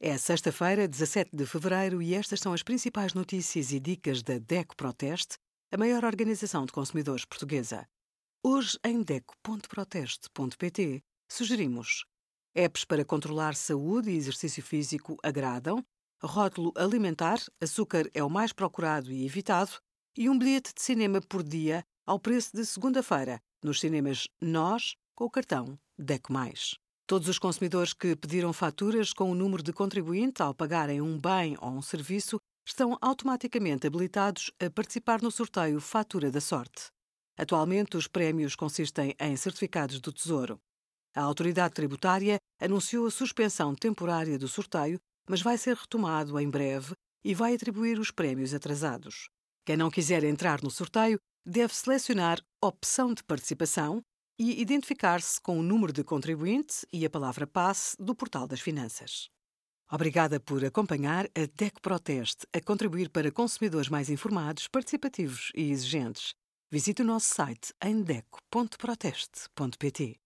É sexta-feira, 17 de fevereiro, e estas são as principais notícias e dicas da DECO Proteste, a maior organização de consumidores portuguesa. Hoje, em DECO.proteste.pt, sugerimos apps para controlar saúde e exercício físico agradam, rótulo alimentar, açúcar é o mais procurado e evitado, e um bilhete de cinema por dia ao preço de segunda-feira, nos cinemas Nós, com o cartão DECO+. Todos os consumidores que pediram faturas com o número de contribuinte ao pagarem um bem ou um serviço estão automaticamente habilitados a participar no sorteio Fatura da Sorte. Atualmente, os prémios consistem em certificados do Tesouro. A autoridade tributária anunciou a suspensão temporária do sorteio, mas vai ser retomado em breve e vai atribuir os prémios atrasados. Quem não quiser entrar no sorteio deve selecionar Opção de Participação e identificar-se com o número de contribuinte e a palavra passe do Portal das Finanças. Obrigada por acompanhar a DECO Proteste a contribuir para consumidores mais informados, participativos e exigentes. Visite o nosso site em deco.proteste.pt.